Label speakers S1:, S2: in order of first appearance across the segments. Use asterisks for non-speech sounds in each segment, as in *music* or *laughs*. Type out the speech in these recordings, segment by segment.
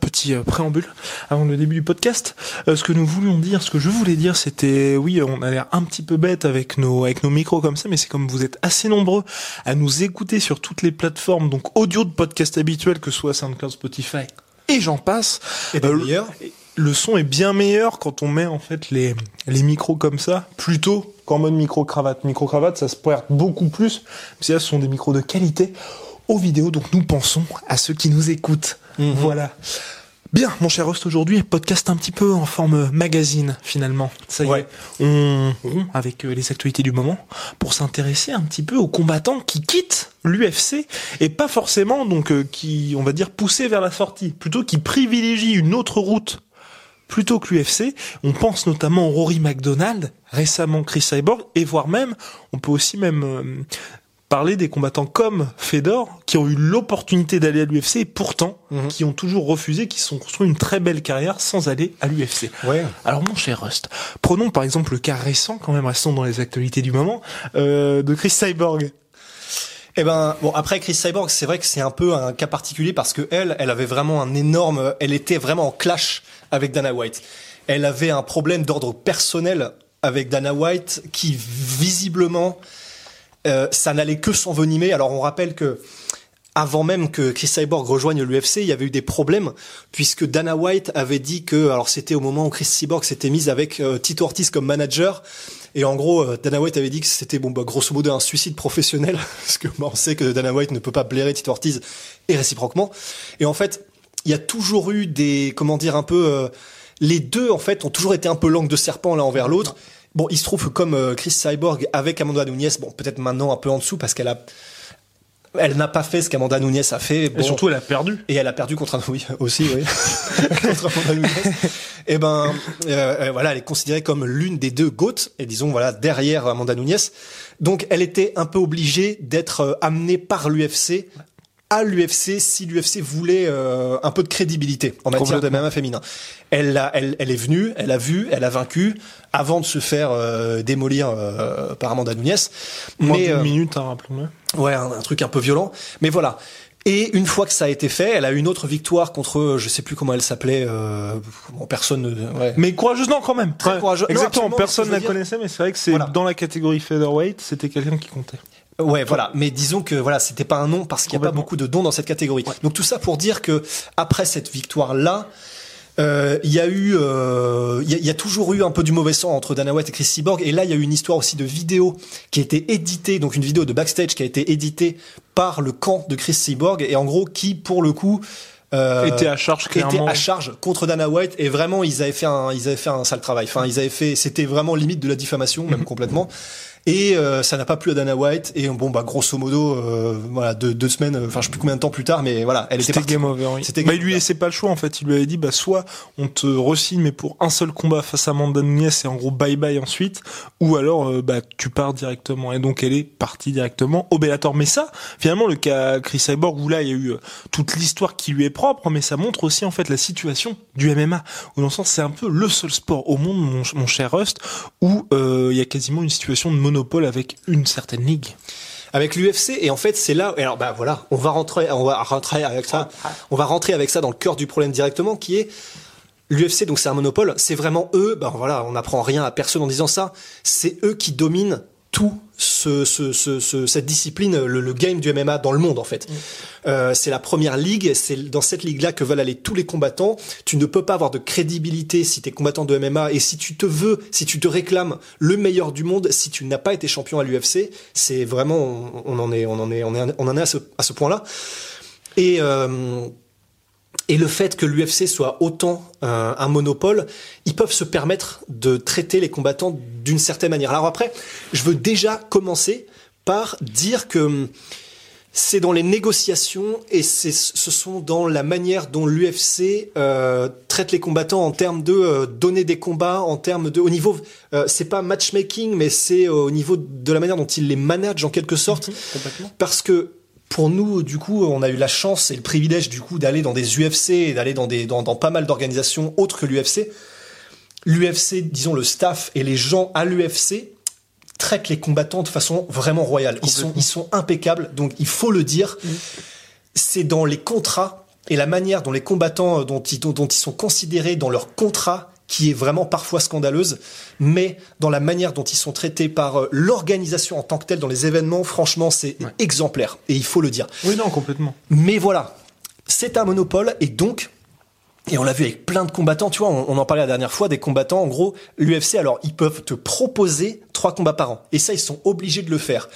S1: Petit euh, préambule avant le début du podcast. Euh, ce que nous voulions dire, ce que je voulais dire, c'était oui, on a l'air un petit peu bête avec nos avec nos micros comme ça, mais c'est comme vous êtes assez nombreux à nous écouter sur toutes les plateformes, donc audio de podcast habituels, que ce soit SoundCloud, Spotify et j'en passe.
S2: Et
S1: Euh, le son est bien meilleur quand on met en fait les, les micros comme ça, plutôt qu'en mode micro-cravate. Micro-cravate, ça se perd beaucoup plus, parce que là, ce sont des micros de qualité aux vidéos, donc nous pensons à ceux qui nous écoutent. Voilà. Bien, mon cher host, aujourd'hui, podcast un petit peu en forme magazine, finalement. Ça y
S2: Ouais.
S1: est, on rompt avec euh, les actualités du moment pour s'intéresser un petit peu aux combattants qui quittent l'UFC et pas forcément donc euh, qui, on va dire, poussés vers la sortie, plutôt qui privilégient une autre route plutôt que l'UFC. On pense notamment au Rory McDonald, récemment Chris Cyborg, et voire même, on peut aussi même euh, parler des combattants comme Fedor, qui ont eu l'opportunité d'aller à l'UFC et pourtant
S2: Mhm.
S1: qui ont toujours refusé, qui se sont construits une très belle carrière sans aller à l'UFC.
S2: ouais.
S1: Alors mon cher Rust, prenons par exemple le cas récent, quand même restons dans les actualités du moment, euh, de Chris Cyborg.
S2: Eh ben, bon, après Chris Cyborg, c'est vrai que c'est un peu un cas particulier parce que elle, elle avait vraiment un énorme, elle était vraiment en clash avec Dana White. Elle avait un problème d'ordre personnel avec Dana White qui visiblement, euh, ça n'allait que s'envenimer. Alors on rappelle que avant même que Chris Cyborg rejoigne l'UFC, il y avait eu des problèmes puisque Dana White avait dit que, alors c'était au moment où Chris Cyborg s'était mise avec euh, Tito Ortiz comme manager. Et en gros, euh, Dana White avait dit que c'était bon, bah, grosso modo un suicide professionnel, *laughs* parce que bah, on sait que Dana White ne peut pas blairer Tito Ortiz et réciproquement. Et en fait, il y a toujours eu des, comment dire, un peu, euh, les deux en fait ont toujours été un peu langue de serpent l'un envers l'autre. Bon, il se trouve que comme euh, Chris Cyborg avec Amanda Nunes, bon, peut-être maintenant un peu en dessous parce qu'elle a, elle n'a pas fait ce qu'Amanda Nunes a fait.
S1: Et
S2: Bon,
S1: surtout, elle a perdu.
S2: et elle a perdu contre un *laughs* oui aussi oui *laughs* contre Amanda Nunes. Et ben euh, euh, voilà, elle est considérée comme l'une des deux goats et disons voilà derrière Amanda Nunes. Donc elle était un peu obligée d'être euh, amenée par l'UFC à l'UFC si l'UFC voulait euh, un peu de crédibilité en matière de. MMA féminin. Elle, a, elle, elle est venue, elle a vu, elle a vaincu avant de se faire euh, démolir euh, par Amanda Nunes.
S1: Moins
S2: Mais,
S1: d'une
S2: euh,
S1: minute, hein, rappelons-le.
S2: Ouais, un, un truc un peu violent. Mais voilà. Et une fois que ça a été fait, elle a eu une autre victoire contre, euh, je sais plus comment elle s'appelait, euh, bon, personne. ne- Ouais.
S1: Mais courageuse, non, quand même.
S2: Très courageuse. Non,
S1: Exactement, personne ne la
S2: dire.
S1: connaissait, mais c'est vrai que c'est
S2: Voilà.
S1: dans la catégorie featherweight, c'était quelqu'un qui comptait.
S2: Ouais, voilà. Mais disons que voilà, c'était pas un nom parce qu'il n'y a pas beaucoup de dons dans cette catégorie. Donc tout ça pour dire que après cette victoire là. Euh, Il y a eu, euh, il y, a, y a toujours eu un peu du mauvais sang entre Dana White et Chris Cyborg, et là il y a eu une histoire aussi de vidéo qui a été éditée, donc une vidéo de backstage qui a été éditée par le camp de Chris Cyborg, et en gros qui pour le coup euh,
S1: Était à charge,
S2: était
S1: clairement.
S2: à charge contre Dana White et vraiment ils avaient fait un ils avaient fait un sale travail. Enfin ils avaient fait c'était vraiment limite de la diffamation même *laughs* complètement. Et euh, ça n'a pas plu à Dana White et bon bah grosso modo euh, voilà deux, deux semaines euh, enfin je sais plus combien de temps plus tard mais voilà elle était
S1: C'était
S2: partie.
S1: game over, oui.
S2: C'était
S1: Bah, il lui laissait pas le choix, en fait. Il lui avait dit, bah, soit on te resigne, mais pour un seul combat face à Amanda Nunes, et en gros, bye bye ensuite, ou alors, euh, bah, tu pars directement. Et donc, elle est partie directement au Bellator. Mais ça, finalement, le cas Chris Cyborg, où là, il y a eu euh, toute l'histoire qui lui est propre, mais ça montre aussi, en fait, la situation du MMA. Où, dans le sens, c'est un peu le seul sport au monde, mon, mon cher Rust, où euh, il y a quasiment une situation de monopole avec une certaine ligue.
S2: avec l'UFC et en fait c'est là alors bah voilà on va rentrer on va rentrer avec ça on va rentrer avec ça dans le cœur du problème directement qui est l'UFC donc c'est un monopole c'est vraiment eux bah voilà on n'apprend rien à personne en disant ça c'est eux qui dominent tout ce, ce, ce, ce- cette discipline le, le game du MMA dans le monde en fait. Euh, c'est la première ligue c'est dans cette ligue là que veulent aller tous les combattants. Tu ne peux pas avoir de crédibilité si tu es combattant de MMA et si tu te veux si tu te réclames le meilleur du monde si tu n'as pas été champion à l'UFC c'est vraiment on, on en est on en est on, est, on en est à ce, à ce point là et euh, et le fait que l'UFC soit autant euh, un monopole, ils peuvent se permettre de traiter les combattants d'une certaine manière. Alors après, je veux déjà commencer par dire que hum, c'est dans les négociations et c'est ce sont dans la manière dont l'UFC euh, traite les combattants en termes de euh, donner des combats, en termes de au niveau euh, c'est pas matchmaking mais c'est au niveau de la manière dont ils les managent en quelque sorte
S1: Complètement.
S2: parce que pour nous, du coup, on a eu la chance et le privilège, du coup, d'aller dans des UFC et d'aller dans des, dans, dans pas mal d'organisations autres que l'UFC. L'UFC, disons, le staff et les gens à l'UFC traitent les combattants de façon vraiment royale. Ils sont, ils sont impeccables. Donc, il faut le dire. C'est dans les contrats et la manière dont les combattants, euh, dont ils, dont, dont ils sont considérés dans leurs contrats qui est vraiment parfois scandaleuse, mais dans la manière dont ils sont traités par euh, l'organisation en tant que telle dans les événements, franchement, c'est exemplaire. Et il faut le dire.
S1: Oui, non, complètement.
S2: Mais voilà, c'est un monopole et donc, et on l'a vu avec plein de combattants, tu vois, on, on en parlait la dernière fois, des combattants, en gros, l'UFC, alors ils peuvent te proposer trois combats par an. Et ça, ils sont obligés de le faire.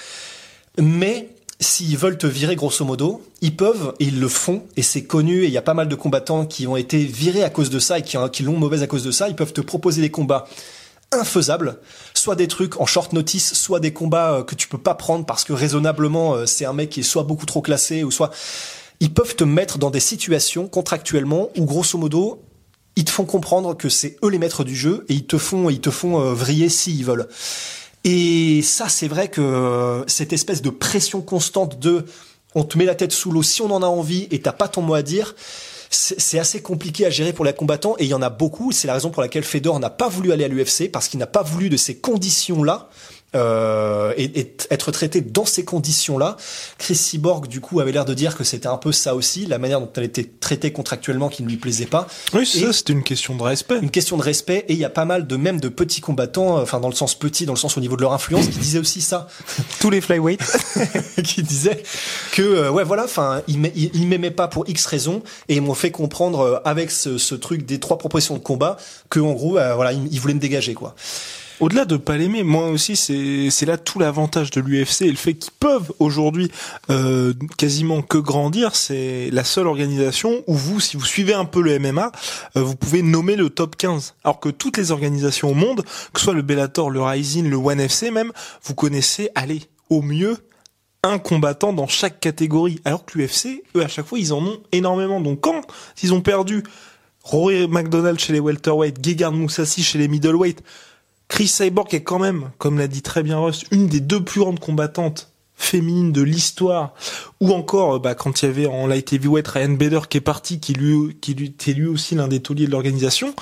S2: Mais s'ils veulent te virer grosso modo, ils peuvent et ils le font et c'est connu et il y a pas mal de combattants qui ont été virés à cause de ça et qui, qui l'ont mauvaise à cause de ça. Ils peuvent te proposer des combats infaisables, soit des trucs en short notice, soit des combats euh, que tu peux pas prendre parce que raisonnablement euh, c'est un mec qui est soit beaucoup trop classé ou soit ils peuvent te mettre dans des situations contractuellement où grosso modo ils te font comprendre que c'est eux les maîtres du jeu et ils te font ils te font euh, vriller s'ils veulent. Et ça, c'est vrai que euh, cette espèce de pression constante de on te met la tête sous l'eau si on en a envie et t'as pas ton mot à dire, c'est c'est assez compliqué à gérer pour les combattants et il y en a beaucoup. C'est la raison pour laquelle Fedor n'a pas voulu aller à l'UFC parce qu'il n'a pas voulu de ces conditions-là. Euh, et, et être traité dans ces conditions-là. Chris Cyborg, du coup, avait l'air de dire que c'était un peu ça aussi, la manière dont elle était traitée contractuellement qui ne lui plaisait pas.
S1: Oui, c'est ça, c'était une question de respect.
S2: une question de respect et il y a pas mal de même de petits combattants, euh, enfin dans le sens petit, dans le sens au niveau de leur influence, qui disaient aussi ça, *laughs*
S1: Tous les flyweights. *laughs*
S2: qui disaient que euh, ouais voilà, enfin ils m'aimaient pas pour X raisons et ils m'ont fait comprendre euh, avec ce, ce truc des trois propositions de combat que en gros euh, voilà ils, ils voulaient me dégager quoi.
S1: Au-delà de pas l'aimer, moi aussi, c'est là tout l'avantage de l'UFC et le fait qu'ils peuvent aujourd'hui euh, quasiment que grandir. C'est la seule organisation où vous, si vous suivez un peu le MMA, euh, vous pouvez nommer le top 15. Alors que toutes les organisations au monde, que ce soit le Bellator, le Rising, le One FC même, vous connaissez, allez, au mieux un combattant dans chaque catégorie. Alors que l'UFC, eux, à chaque fois, ils en ont énormément. Donc quand ils ont perdu Rory McDonald chez les welterweight, Gegard Moussassi chez les middleweight, Chris Cyborg est quand même, comme l'a dit très bien Rust, une des deux plus grandes combattantes féminines de l'histoire. Ou encore, euh, bah, quand il y avait en light heavyweight Ryan Bader qui est parti, qui lui, qui lui était lui aussi l'un des tauliers de l'organisation.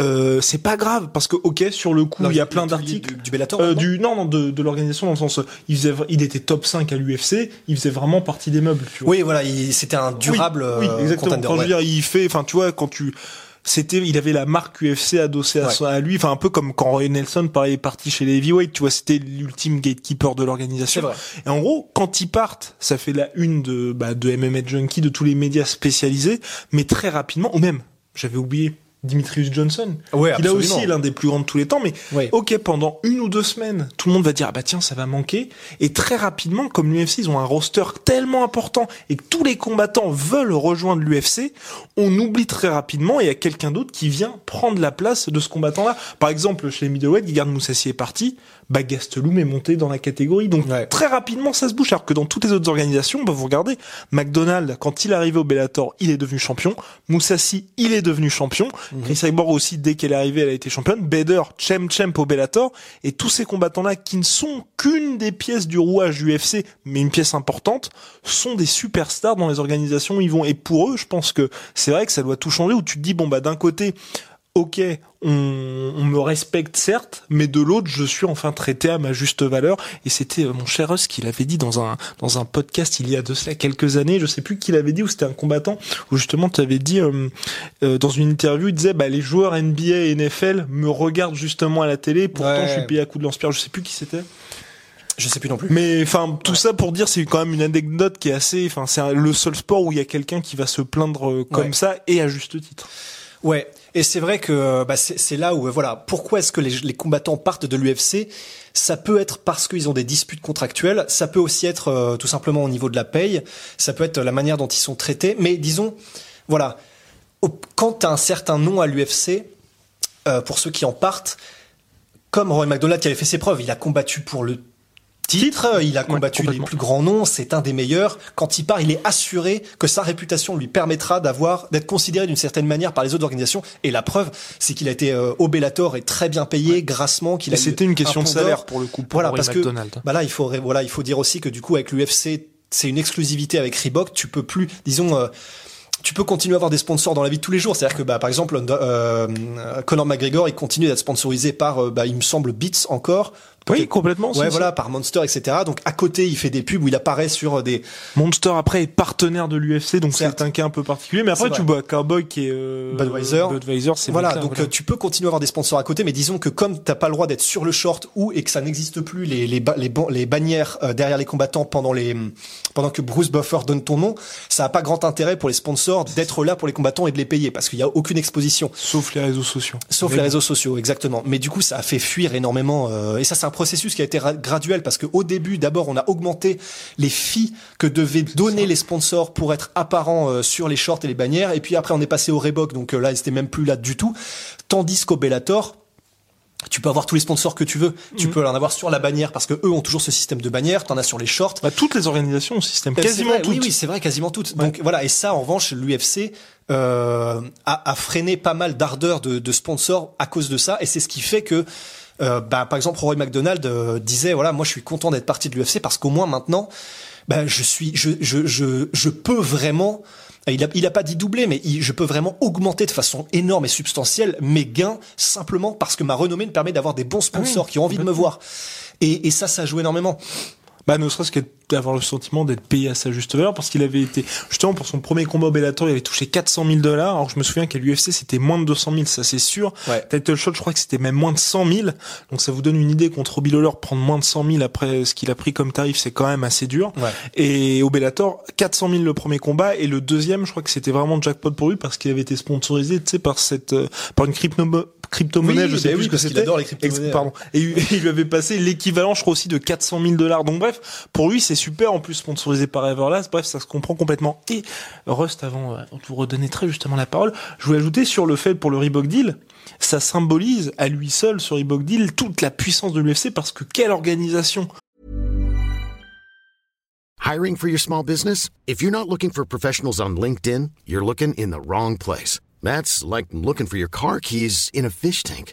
S1: Euh, c'est pas grave parce que ok, sur le coup, il y a plein d'articles.
S2: du, du Bellator.
S1: Euh, du non non de, de l'organisation dans le sens il faisait il était top 5 à l'UFC il faisait vraiment partie des meubles tu vois.
S2: Oui voilà, il- c'était un durable
S1: oui,
S2: euh,
S1: exactement
S2: contender,
S1: quand je
S2: ouais.
S1: veux dire il fait enfin tu vois quand tu c'était il avait la marque UFC adossée à,
S2: Ouais.
S1: son- à lui enfin un peu comme quand Roy Nelson pareil est parti chez les heavyweight tu vois c'était l'ultime gatekeeper de l'organisation et en gros quand ils partent ça fait la une de bah, de MMA Junkie de tous les médias spécialisés mais très rapidement ou même j'avais oublié Dimitrius Johnson
S2: Ouais,
S1: il a aussi l'un des plus grands de tous les temps mais
S2: Ouais.
S1: Ok, pendant une ou deux semaines, tout le monde va dire ah bah tiens ça va manquer et très rapidement comme l'UFC ils ont un roster tellement important et que tous les combattants veulent rejoindre l'UFC, on oublie très rapidement et il y a quelqu'un d'autre qui vient prendre la place de ce combattant-là. Par exemple chez les middleweight, Gegard Moussassi est parti, bah Gastelum est monté dans la catégorie donc
S2: Ouais.
S1: très rapidement ça se bouge alors que dans toutes les autres organisations, bah vous regardez McDonald quand il est arrivé au Bellator, il est devenu champion, Moussassi il est devenu champion, Chris Cyborg aussi dès qu'elle est arrivée elle a été championne, Bader, Chem Champ au Bellator. Et tous ces combattants-là qui ne sont qu'une des pièces du rouage du UFC, mais une pièce importante, sont des superstars dans les organisations où ils vont. Et pour eux, je pense que c'est vrai que ça doit tout changer, où tu te dis, bon, bah, d'un côté, ok, on, on me respecte certes, mais de l'autre, je suis enfin traité à ma juste valeur. Et c'était euh, mon cher Russ qui l'avait dit dans un dans un podcast il y a de cela quelques années. Je sais plus qui l'avait dit ou c'était un combattant où justement tu avais dit euh, euh, dans une interview, il disait bah les joueurs NBA et NFL me regardent justement à la télé, pourtant
S2: Ouais.
S1: je suis payé à coup de lance-pierre. Je sais plus qui c'était.
S2: Je sais plus non plus.
S1: Mais enfin, tout ça pour dire, c'est quand même une anecdote qui est assez. Enfin, c'est le seul sport où il y a quelqu'un qui va se plaindre euh, comme
S2: Ouais.
S1: ça et à juste titre.
S2: Ouais, et c'est vrai que euh, bah, c'est là où euh, voilà, pourquoi est-ce que les, combattants partent de l'UFC Ça peut être parce qu'ils ont des disputes contractuelles, ça peut aussi être euh, tout simplement au niveau de la paye, ça peut être la manière dont ils sont traités, mais disons, voilà, quand tu as un certain nom à l'UFC, pour ceux qui en partent, comme Roy McDonald qui avait fait ses preuves, il a combattu pour le titre, il a combattu les plus grands noms, c'est un des meilleurs. Quand il part, il est assuré que sa réputation lui permettra d'avoir d'être considéré d'une certaine manière par les autres organisations. Et la preuve, c'est qu'il a été euh, au Bellator et très bien payé, grassement. Qu'il
S1: a c'était une question de salaire pour le coup. Pour
S2: voilà, parce que bah là, il faut voilà, il faut dire aussi que du coup, avec l'UFC, c'est une exclusivité avec Reebok. Tu peux plus, disons. Euh, tu peux continuer à avoir des sponsors dans la vie de tous les jours. C'est-à-dire que, bah, par exemple, euh, Conor McGregor, il continue d'être sponsorisé par, euh, bah, il me semble, Beats encore.
S1: Oui, complètement.
S2: Ouais, voilà, par Monster, etc. Donc à côté, il fait des pubs où il apparaît sur des.
S1: Monster après est partenaire de l'UFC, donc c'est un cas un peu particulier. Mais après, tu vois Cowboy qui est euh,
S2: Budweiser.
S1: Budweiser, c'est
S2: voilà. donc euh, tu peux continuer à avoir des sponsors à côté, mais disons que comme t'as pas le droit d'être sur le short ou et que ça n'existe plus les les, les, les bannières euh, derrière les combattants pendant les pendant que Bruce Buffer donne ton nom, ça a pas grand intérêt pour les sponsors d'être là pour les combattants et de les payer parce qu'il y a aucune exposition.
S1: Sauf les réseaux sociaux.
S2: Sauf les réseaux sociaux, exactement. Mais du coup, ça a fait fuir énormément. Euh, et ça, c'est un processus qui a été graduel parce qu'au début, d'abord, on a augmenté les fees que devaient donner les sponsors pour être apparents euh, sur les shorts et les bannières. Et puis après, on est passé au Reebok, donc euh, là, ils étaient même plus là du tout. Tandis qu'au Bellator, tu peux avoir tous les sponsors que tu veux. Tu mhm. peux en avoir sur la bannière parce que eux ont toujours ce système de bannière. T'en as sur les shorts.
S1: Bah, toutes les organisations ont ce système,
S2: ben,
S1: quasiment toutes.
S2: Oui, oui, c'est vrai, quasiment toutes. Donc voilà. Et ça, en revanche, l'UFC euh, a, a, freiné pas mal d'ardeur de, de sponsors à cause de ça. Et c'est ce qui fait que euh, bah, par exemple, Roy McDonald euh, disait voilà, moi je suis content d'être parti de l'UFC parce qu'au moins maintenant, bah, je suis, je, je, je, je peux vraiment il a, il a pas dit doubler, mais je peux vraiment augmenter de façon énorme et substantielle mes gains simplement parce que ma renommée me permet d'avoir des bons sponsors ah qui ont envie de me voir. Et, et ça, ça joue énormément.
S1: Bah, ne serait-ce que d'avoir le sentiment d'être payé à sa juste valeur parce qu'il avait été justement pour son premier combat au Bellator il avait touché 400 000 dollars alors je me souviens qu'à l'UFC c'était moins de 200 000 ça c'est sûr ouais. Title Shot je crois que c'était même moins de 100 000 donc ça vous donne une idée contre Robbie Lawler prendre moins de 100 000 après ce qu'il a pris comme tarif c'est quand même assez dur
S2: ouais.
S1: et au Bellator 400 000 le premier combat et le deuxième je crois que c'était vraiment jackpot pour lui parce qu'il avait été sponsorisé tu sais par cette euh, par une crypto crypto-monnaie, je sais
S2: bah
S1: plus
S2: ce que c'était. adore les crypto-monnaies.
S1: Pardon. Et il lui avait passé l'équivalent, je crois aussi, de 400 000 dollars. Donc bref, pour lui, c'est super. En plus, sponsorisé par Everlast. Bref, ça se comprend complètement. Et Rust, avant de vous redonner très justement la parole, je voulais ajouter sur le fait pour le Reebok Deal, ça symbolise à lui seul, sur Reebok Deal, toute la puissance de l'UFC parce que quelle organisation
S3: Hiring for your small business? If you're not looking for professionals on LinkedIn, you're looking in the wrong place. That's like looking for your car keys in a fish tank.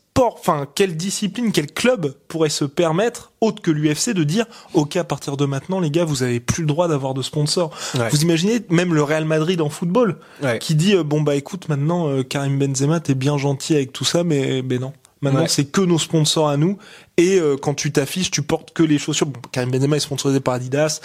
S1: sport, enfin, quelle discipline, quel club pourrait se permettre, autre que l'UFC, de dire, ok, à partir de maintenant, les gars, vous avez plus le droit d'avoir de sponsor.
S2: Ouais.
S1: Vous imaginez même le Real Madrid en football,
S2: ouais.
S1: qui dit, euh, bon bah écoute, maintenant, euh, Karim Benzema, t'es bien gentil avec tout ça, mais, mais non. Maintenant,
S2: Ouais.
S1: c'est que nos sponsors à nous. Et euh, quand tu t'affiches, tu portes que les chaussures. Bon, Karim Benzema est sponsorisé par Adidas.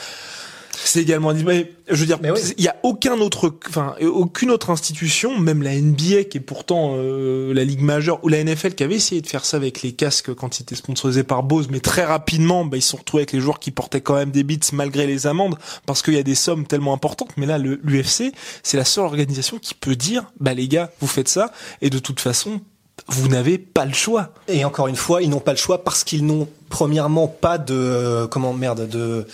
S1: C'est également mais je veux dire,
S2: Mais oui.
S1: il y a aucun autre, enfin, aucune autre institution, même la NBA qui est pourtant euh, la ligue majeure ou la NFL qui avait essayé de faire ça avec les casques quand ils étaient sponsorisés par Bose, mais très rapidement, bah, ils se sont retrouvés avec les joueurs qui portaient quand même des bits malgré les amendes parce qu'il y a des sommes tellement importantes. Mais là, l'UFC, c'est la seule organisation qui peut dire, bah les gars, vous faites ça et de toute façon, vous n'avez pas le choix.
S2: Et encore une fois, ils n'ont pas le choix parce qu'ils n'ont premièrement pas de euh, comment merde de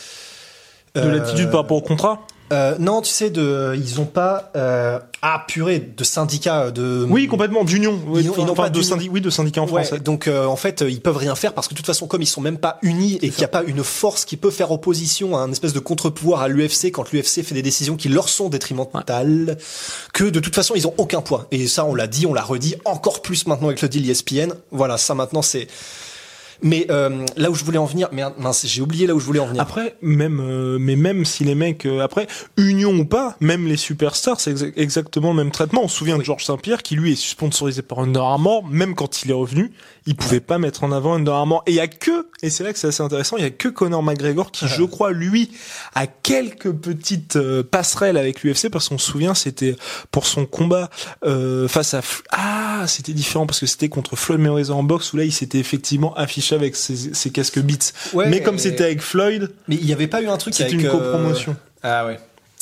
S1: De
S2: euh,
S1: l'attitude par rapport au contrat.
S2: euh, non, tu sais de ils ont pas euh, ah purée de syndicats de
S1: Oui, complètement d'union. Oui,
S2: Ils n'ont- ils n'ont pas
S1: de syndicats, oui, de syndicats en
S2: Ouais,
S1: français.
S2: donc euh, en fait, euh, ils peuvent rien faire parce que de toute façon, comme ils sont même pas unis et qu'il n'y a pas une force qui peut faire opposition à un espèce de contre-pouvoir à l'UFC quand l'UFC fait des décisions qui leur sont détrimentales, que de toute façon ils ont aucun poids. Et ça, on l'a dit, on l'a redit encore plus maintenant avec le deal ESPN. Voilà, ça maintenant c'est. Mais euh, là où je voulais en venir, mais mince, j'ai oublié là où je voulais en venir.
S1: Après, même, euh, mais même si les mecs, euh, après, union ou pas, même les superstars, c'est exa- exactement le même traitement. On se souvient de Georges Saint-Pierre qui lui est sponsorisé par Under Armour, même quand il est revenu, il pouvait pas mettre en avant Under Armour. Et il y a que, et c'est là que c'est assez intéressant, il y a que Conor McGregor qui, je crois, lui, a quelques petites euh, passerelles avec l'UFC parce qu'on se souvient, c'était pour son combat euh, face à, ah, c'était différent parce que c'était contre Floyd Mayweather en boxe où là, il s'était effectivement affiché affiché avec ses, ses casques Beats.
S2: Ouais,
S1: mais comme
S2: et-
S1: c'était avec Floyd,
S2: Mais il n'y avait pas eu un truc
S1: c'est
S2: avec
S1: une
S2: euh,
S1: copromotion.
S2: Ah ouais.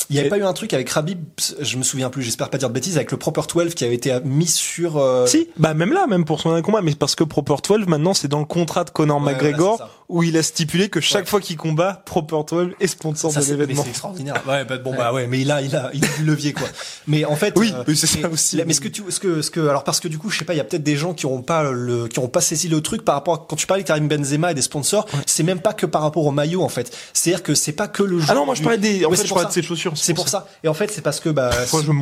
S2: Il n'y avait
S1: Et-
S2: pas eu un truc avec Rabib, je me souviens plus, j'espère pas dire de bêtises, avec le Proper 12 qui avait été mis sur. euh,
S1: Si, bah même là, même pour son dernier combat, mais parce que Proper 12 maintenant c'est dans le contrat de Conor
S2: Ouais,
S1: McGregor
S2: voilà.
S1: Où il a stipulé que chaque
S2: Ouais.
S1: fois qu'il combat, Proper 12 est sponsor
S2: Ça,
S1: de l'événement.
S2: c'est extraordinaire. Ouais, bah, bon, bah ouais, mais il a, il a, il a du levier, quoi. Mais en fait.
S1: Oui,
S2: euh,
S1: c'est ça aussi.
S2: Mais ce que tu, ce que, ce que, alors parce que du coup, je sais pas, il y a peut-être des gens qui ont pas le, qui ont pas saisi le truc par rapport à, quand tu parlais de Karim Benzema et des sponsors, c'est même pas que par rapport au maillot, en fait. C'est-à-dire que c'est pas que le jeu.
S1: Ah non, moi je parlais des, en fait je parlais de ses chaussures.
S2: C'est pour ça. Et en fait, c'est parce que bah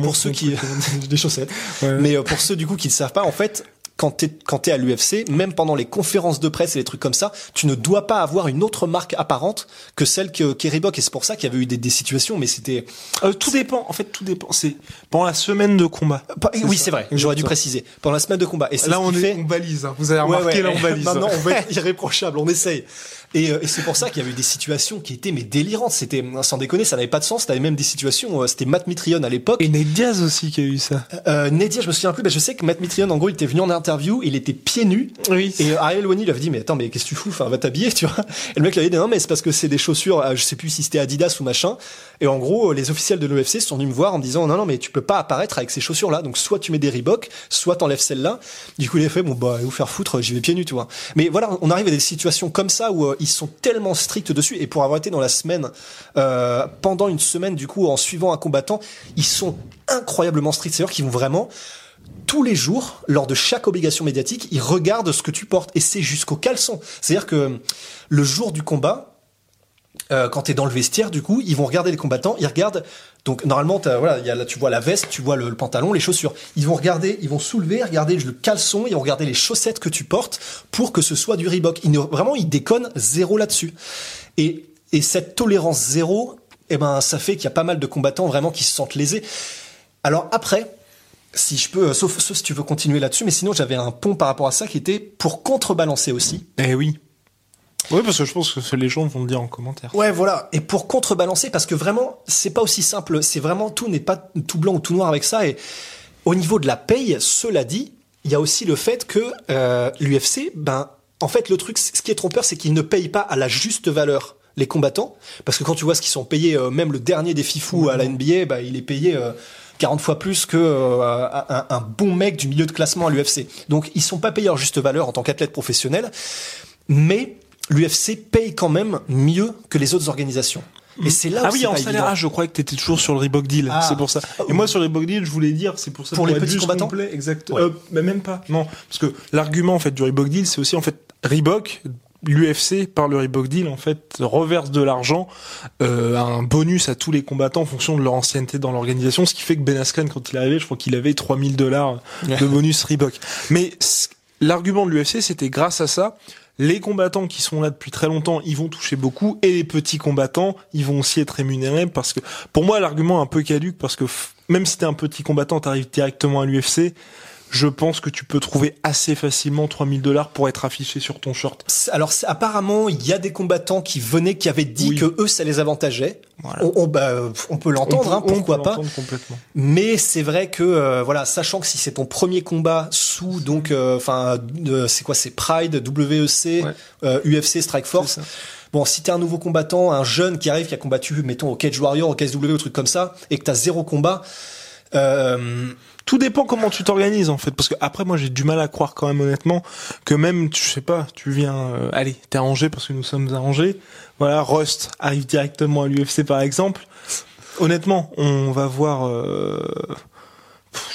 S2: pour ceux qui *laughs* des chaussettes. Mais euh, pour ceux du coup qui ne savent pas, en fait, quand t'es quand t'es à l'UFC, même pendant les conférences de presse et les trucs comme ça, tu ne dois pas avoir une autre marque apparente que celle que qu'est Reebok. Et c'est pour ça qu'il y avait eu des, des situations, mais c'était.
S1: Euh, tout dépend, en fait tout dépend. C'est pendant la semaine de combat.
S2: Pas- oui, c'est vrai. J'aurais dû préciser pendant la semaine de combat. Et
S1: Là on est,
S2: fait.
S1: on balise. hein. Vous avez remarqué
S2: ouais.
S1: là on balise.
S2: Maintenant, on veut être *laughs* irréprochable, on essaye. Et, euh, et c'est pour ça qu'il y avait eu des situations qui étaient mais délirantes. C'était sans déconner, ça n'avait pas de sens. T'avais même des situations. euh, C'était Matt Mitrione à l'époque.
S1: Et Nate Diaz aussi qui a eu ça.
S2: Euh, Nedia, je me souviens plus, mais je sais que Matt Mitrione, en gros, il était venu en interview, il était pieds nus.
S1: Oui.
S2: Et Ariel Wani lui avait dit, mais attends, mais qu'est-ce que tu fous? Enfin, va t'habiller, *laughs* tu vois. Et le mec lui avait dit, non, mais c'est parce que c'est des chaussures, euh, je sais plus si c'était Adidas ou machin. Et en gros, les officiels de l'UFC sont venus me voir en me disant, non, non, mais tu peux pas apparaître avec ces chaussures-là. Donc, soit tu mets des Reebok, soit t'enlèves celle-là. Du coup, il a fait, bon, bah, vous faire foutre, j'y vais pieds nus, tu vois. Mais voilà, on arrive à des situations comme ça où euh, ils sont tellement stricts dessus. Et pour avoir été dans la semaine, euh, pendant une semaine, du coup, en suivant un combattant, ils sont incroyablement stricts. C'est-à-dire qu'ils vont vraiment, tous les jours, lors de chaque obligation médiatique, ils regardent ce que tu portes et c'est jusqu'au caleçon. C'est-à-dire que le jour du combat, euh, quand t'es dans le vestiaire, du coup, ils vont regarder les combattants, ils regardent. Donc normalement, voilà, il y a là, tu vois la veste, tu vois le, le pantalon, les chaussures. Ils vont regarder, ils vont soulever, regarder le caleçon, ils vont regarder les chaussettes que tu portes pour que ce soit du Reebok. Ils ne, vraiment, ils déconnent zéro là-dessus. Et, et cette tolérance zéro, eh ben, ça fait qu'il y a pas mal de combattants vraiment qui se sentent lésés. Alors après, si je peux, euh, sauf, sauf si tu veux continuer là-dessus, mais sinon j'avais un pont par rapport à ça qui était pour contrebalancer aussi.
S1: Eh oui. Oui, parce que je pense que les gens vont le dire en commentaire.
S2: Ouais, voilà. Et pour contrebalancer, parce que vraiment, c'est pas aussi simple. C'est vraiment tout n'est pas tout blanc ou tout noir avec ça. Et au niveau de la paye, cela dit, il y a aussi le fait que euh, l'UFC, ben, en fait, le truc, ce qui est trompeur, c'est qu'ils ne payent pas à la juste valeur les combattants, parce que quand tu vois ce qu'ils sont payés, euh, même le dernier des fifous à la NBA, bah, il est payé. euh, 40 fois plus que euh, un, bon mec du milieu de classement à l'UFC. Donc ils sont pas payés leur juste valeur en tant qu'athlète professionnel, mais l'UFC paye quand même mieux que les autres organisations. Et c'est là où
S1: Ah oui, en salaire, ah, je croyais que t'étais toujours sur le Reebok Deal.
S2: Ah.
S1: C'est pour ça. Et moi, sur le Reebok Deal, je voulais dire, c'est pour ça.
S2: Pour les
S1: être
S2: petits combattants
S1: complet, exact.
S2: Ouais.
S1: Euh, mais même pas. Non. Parce que l'argument, en fait, du Reebok Deal, c'est aussi, en fait, Reebok, l'UFC, par le Reebok Deal, en fait, reverse de l'argent, euh, un bonus à tous les combattants en fonction de leur ancienneté dans l'organisation. Ce qui fait que Ben Askren, quand il est arrivé, je crois qu'il avait 3000 dollars de bonus Reebok. Mais l'argument de l'UFC, c'était grâce à ça, les combattants qui sont là depuis très longtemps, ils vont toucher beaucoup, et les petits combattants, ils vont aussi être rémunérés parce que, pour moi, l'argument est un peu caduque parce que même si t'es un petit combattant, t'arrives directement à l'UFC, je pense que tu peux trouver assez facilement 3000 dollars pour être affiché sur ton short.
S2: Alors apparemment, il y a des combattants qui venaient, qui avaient dit
S1: Oui.
S2: que eux, ça les avantageait.
S1: Voilà.
S2: On, on- bah, on peut l'entendre, hein,
S1: peut- on
S2: pourquoi
S1: peut
S2: pas.
S1: complètement.
S2: Mais c'est vrai que euh, voilà, sachant que si c'est ton premier combat sous donc euh, enfin euh, c'est quoi c'est Pride, WEC,
S1: Ouais.
S2: euh, UFC Strike Force. Bon, si t'es un nouveau combattant, un jeune qui arrive qui a combattu mettons au Cage Warrior, au KSW, au truc comme ça et que t'as zéro combat euh,
S1: Tout dépend comment tu t'organises en fait, parce que après moi j'ai du mal à croire quand même honnêtement que même tu je sais pas, tu viens, euh, allez, t'es à Angers parce que nous sommes à Angers, voilà, Rust arrive directement à l'UFC par exemple. Honnêtement, on va voir, euh,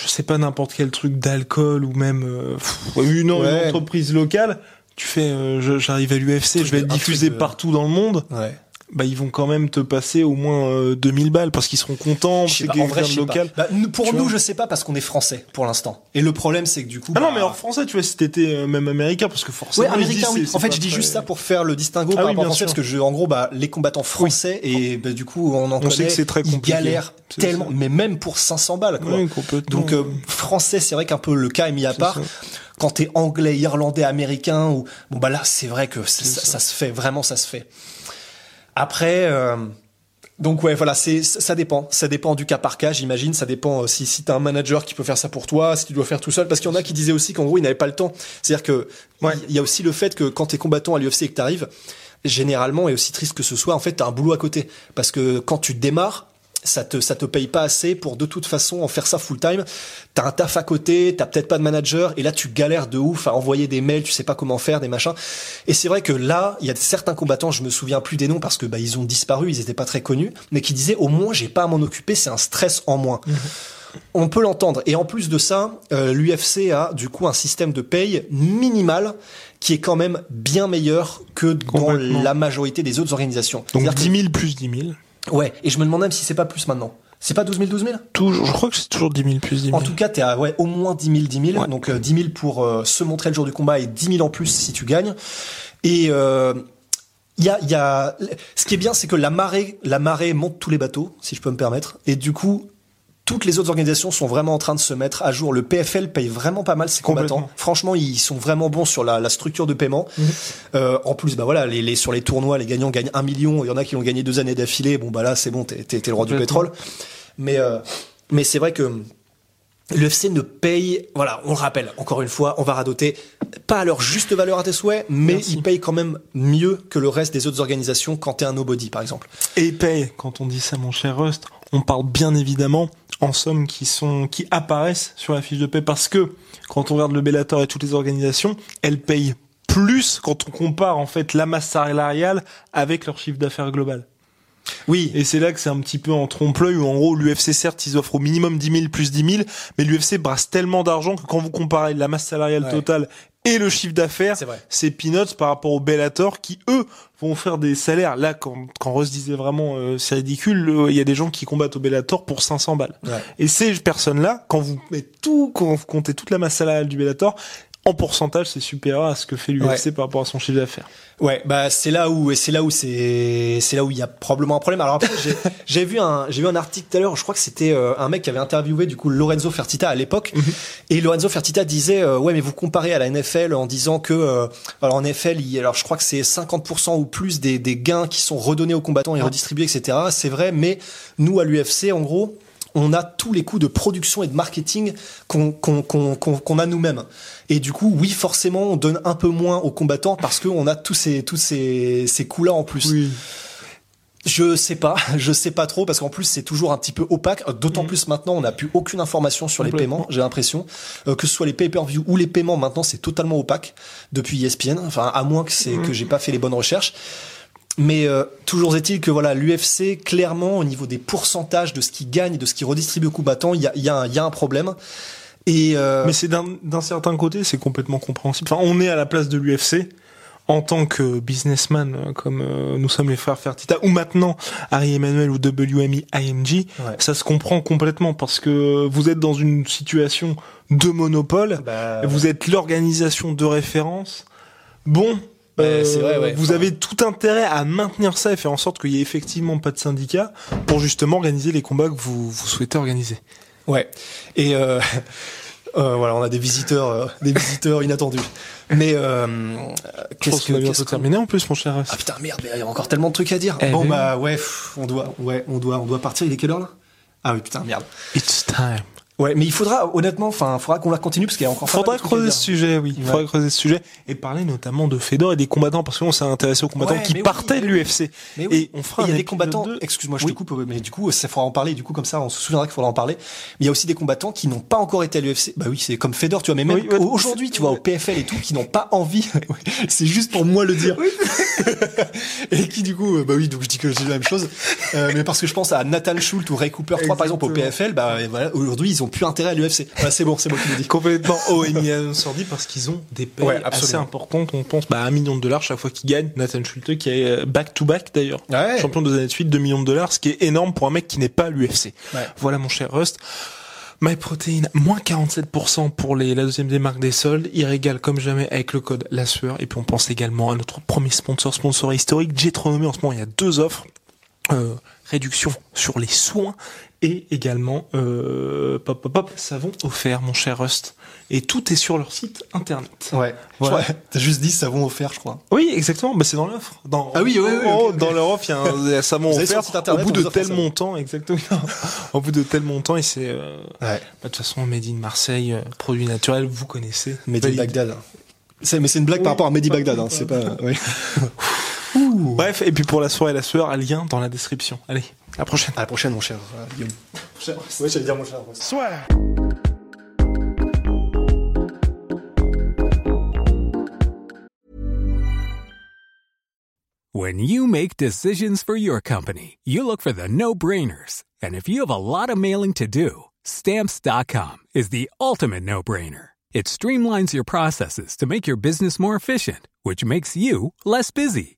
S1: je sais pas n'importe quel truc d'alcool ou même euh, une, entreprise locale. Tu fais, euh, j'arrive à l'UFC, je vais être diffusé
S2: de-
S1: partout dans le monde.
S2: ouais.
S1: Bah ils vont quand même te passer au moins euh, 2000 balles parce qu'ils seront contents, c'est quelqu'un de local.
S2: Bah, nous- pour
S1: Tu
S2: nous, je sais pas parce qu'on est français pour l'instant. Et le problème, c'est que du coup.
S1: Ah non,
S2: bah,
S1: mais hors français, tu vois, si t'étais euh, même américain, parce que forcément.
S2: Ouais,
S1: ils
S2: américain, oui. En fait, je dis juste ça pour faire le distinguo
S1: Ah
S2: par
S1: oui,
S2: rapport français,
S1: sûr.
S2: parce que je, en gros, bah, les combattants français et bah, du coup, on en
S1: On sait que c'est très
S2: ils
S1: compliqué.
S2: galèrent
S1: C'est
S2: tellement,
S1: ça.
S2: mais même pour 500 balles, quoi.
S1: Oui.
S2: Donc euh, français, c'est vrai qu'un peu le cas est mis à part.
S1: ça.
S2: Quand t'es anglais, irlandais, américain, ou bon bah là, c'est vrai que ça se fait, vraiment, ça se fait. Après, euh, Donc ouais, voilà, c'est ça dépend, ça dépend du cas par cas, j'imagine. Ça dépend euh, si si t'as un manager qui peut faire ça pour toi, si tu dois faire tout seul. Parce qu'il y en a qui disaient aussi qu'en gros ils n'avaient pas le temps. C'est-à-dire que il y a aussi le fait que quand t'es combattant à l'UFC et que t'arrives, généralement et aussi triste que ce soit, en fait t'as un boulot à côté. Parce que quand tu démarres, ça te ça te paye pas assez pour de toute façon en faire ça full time. T'as un taf à côté, t'as peut-être pas de manager et là tu galères de ouf à envoyer des mails, tu sais pas comment faire des machins. Et c'est vrai que là, il y a certains combattants, je me souviens plus des noms parce que bah ils ont disparu, ils étaient pas très connus, mais qui disaient au moins j'ai pas à m'en occuper, c'est un stress en moins. Mhm. On peut l'entendre. Et en plus de ça, euh, l'UFC a du coup un système de paye minimal qui est quand même bien meilleur que dans la majorité des autres organisations.
S1: Donc 10 000 plus 10 000.
S2: Ouais, et je me demande même si c'est pas plus maintenant. C'est pas 12 000, 12 000
S1: Toujours, je crois que c'est toujours 10 000 plus 10 000.
S2: En tout cas, t'es à ouais, au moins 10 000, 10 000. Donc euh, 10 000 pour euh, se montrer le jour du combat et 10 000 en plus si tu gagnes. Et euh, y a, y a, ce qui est bien, c'est que la marée, la marée monte tous les bateaux, si je peux me permettre. Et du coup, toutes les autres organisations sont vraiment en train de se mettre à jour. Le PFL paye vraiment pas mal ses combattants. Franchement, ils sont vraiment bons sur la, la structure de paiement. Mhm. Euh, en plus, bah voilà, les, les, sur les tournois, les gagnants gagnent un million. Il y en a qui ont gagné deux années d'affilée. Bon bah là, c'est bon, t'es, t'es, le roi du pétrole. Mais euh, mais c'est vrai que L'UFC ne paye, voilà, on le rappelle, encore une fois, on va radoter, pas à leur juste valeur à tes souhaits, mais ils payent quand même mieux que le reste des autres organisations quand t'es un nobody, par exemple.
S1: Et ils payent, quand on dit ça, mon cher Rust, on parle bien évidemment en sommes qui sont, qui apparaissent sur la fiche de paie parce que quand on regarde le Bellator et toutes les organisations, elles payent plus quand on compare en fait la masse salariale avec leur chiffre d'affaires global. Oui. Et c'est là que c'est un petit peu en trompe-l'œil où en gros l'UFC certes ils offrent au minimum 10 000 plus 10 000, mais l'UFC brasse tellement d'argent que quand vous comparez la masse salariale totale et le chiffre d'affaires, c'est peanuts par rapport au Bellator qui eux vont faire des salaires. Là, quand, quand Russ disait vraiment euh, c'est ridicule, il y a des gens qui combattent au Bellator pour 500 balles. Et ces personnes-là, quand vous mettez tout, quand vous comptez toute la masse salariale du Bellator, en pourcentage, c'est supérieur à ce que fait l'UFC par rapport à son chiffre d'affaires.
S2: Ouais, bah c'est là où c'est là où c'est c'est là où il y a probablement un problème. Alors après, *laughs* j'ai vu un j'ai vu un article tout à l'heure. Je crois que c'était euh, un mec qui avait interviewé du coup Lorenzo Fertita à l'époque. Mhm. Et Lorenzo Fertita disait euh, ouais mais vous comparez à la NFL en disant que euh, alors en NFL il, alors je crois que c'est 50% ou plus des des gains qui sont redonnés aux combattants et redistribués etc. C'est vrai, mais nous à l'UFC en gros on a tous les coûts de production et de marketing qu'on a nous-mêmes. Et du coup, oui, forcément, on donne un peu moins aux combattants parce qu'on a tous ces tous ces, ces coûts-là en plus. Oui. Je sais pas, *laughs* je sais pas trop parce qu'en plus c'est toujours un petit peu opaque. D'autant mm. plus maintenant, on n'a plus aucune information sur les paiements. J'ai l'impression euh, que ce soit les pay-per-view ou les paiements maintenant, c'est totalement opaque depuis ESPN. Enfin, à moins que c'est mm. que j'ai pas fait les bonnes recherches. Mais euh, toujours est-il que voilà, l'UFC clairement au niveau des pourcentages de ce qui gagne et de ce qui redistribue aux combattants, il y a, y, a y a un problème.
S1: Et euh... Mais c'est d'un certain côté, c'est complètement compréhensible. Enfin, on est à la place de l'UFC en tant que businessman, euh, comme euh, nous sommes les frères Fertita, ou maintenant Harry Emmanuel ou WMI IMG, ça se comprend complètement parce que vous êtes dans une situation de monopole, bah, vous êtes l'organisation de référence. Bon, euh, vous avez tout intérêt à maintenir ça et faire en sorte qu'il y ait effectivement pas de syndicat pour justement organiser les combats que vous, vous souhaitez organiser.
S2: Ouais. Et euh, *laughs* euh, voilà, on a des visiteurs, euh, des visiteurs inattendus. Mais euh,
S1: qu'est-ce que va bientôt terminer en plus, mon cher.
S2: Ah putain merde, il y a encore tellement de trucs à dire. Eh bon bah ouais, on doit, ouais, on doit, on doit partir. Il est quelle heure là? Ah oui putain merde.
S1: It's time.
S2: Ouais, mais il faudra honnêtement, enfin, faudra qu'on la continue parce qu'il y a encore.
S1: Faudra creuser ce sujet, oui. Faudra creuser ce sujet et parler notamment de Fedor et des combattants parce qu'on s'est intéressé aux combattants qui partaient de l'UFC.
S2: Et on fera. Il y a des combattants. Excuse-moi, je te coupe, mais du coup, ça faudra en parler. Du coup, comme ça, on se souviendra qu'il faudra en parler. Mais il y a aussi des combattants qui n'ont pas encore été à l'UFC. Bah oui, c'est comme Fedor, tu vois. Mais même aujourd'hui, tu vois, au PFL et tout, qui n'ont pas envie. *laughs* c'est juste pour moi le dire. *laughs* et qui du coup, bah oui, donc je dis que c'est la même chose. Euh, mais parce que je pense à Nathan Schultz ou Ray Cooper 3 par exemple au PFL, bah voilà, aujourd'hui, ils ont plus intérêt à l'UFC c'est bon, c'est bon qui le dis.
S1: Complètement OMI sordi parce qu'ils ont des payes assez importantes. On pense bah, à un million de dollars chaque fois qu'ils gagnent. Nathan Schulte qui est back to back d'ailleurs, champion de années de suite, 2 millions de dollars, ce qui est énorme pour un mec qui n'est pas l'UFC. Voilà mon cher Rust. MyProtein, moins 47% pour les, la deuxième des marques des soldes, il régale comme jamais avec le code La Sueur. Et puis on pense également à notre premier sponsor, sponsor historique, Jetronomy. En ce moment, il y a deux offres. Euh, réduction sur les soins et également euh, pop, pop, pop, savon offert, mon cher Rust. Et tout est sur leur site internet.
S2: Ouais.
S1: Voilà.
S2: Ouais. T'as juste dit savon offert, je crois.
S1: Oui, exactement. Bah, c'est dans l'offre. Dans,
S2: Ah oui, ouais, ouais,
S1: oh. Dans leur offre, il y a un, un *laughs* savon
S2: Vous allez sur
S1: offert
S2: internet,
S1: au bout de tel montant, exactement. *laughs* au bout de tel montant, et c'est euh,
S2: Ouais.
S1: bah, de toute façon Made in Marseille, euh, produit naturel, vous connaissez.
S2: Mehdi
S1: Valide.
S2: Bagdad. Mais c'est une blague par rapport à Mehdi Bagdad, hein. C'est pas, oui. *laughs*
S1: Bref, et puis pour la soirée et la sueur, un lien dans la description. Allez, à la prochaine.
S2: À la prochaine, mon cher euh, Guillaume. Ouais, j'allais dire mon cher.
S4: When you make decisions for your company, you look for the no-brainers. And if you have a lot of mailing to do, stamps.com is the ultimate no-brainer. It streamlines your processes to make your business more efficient, which makes you less busy.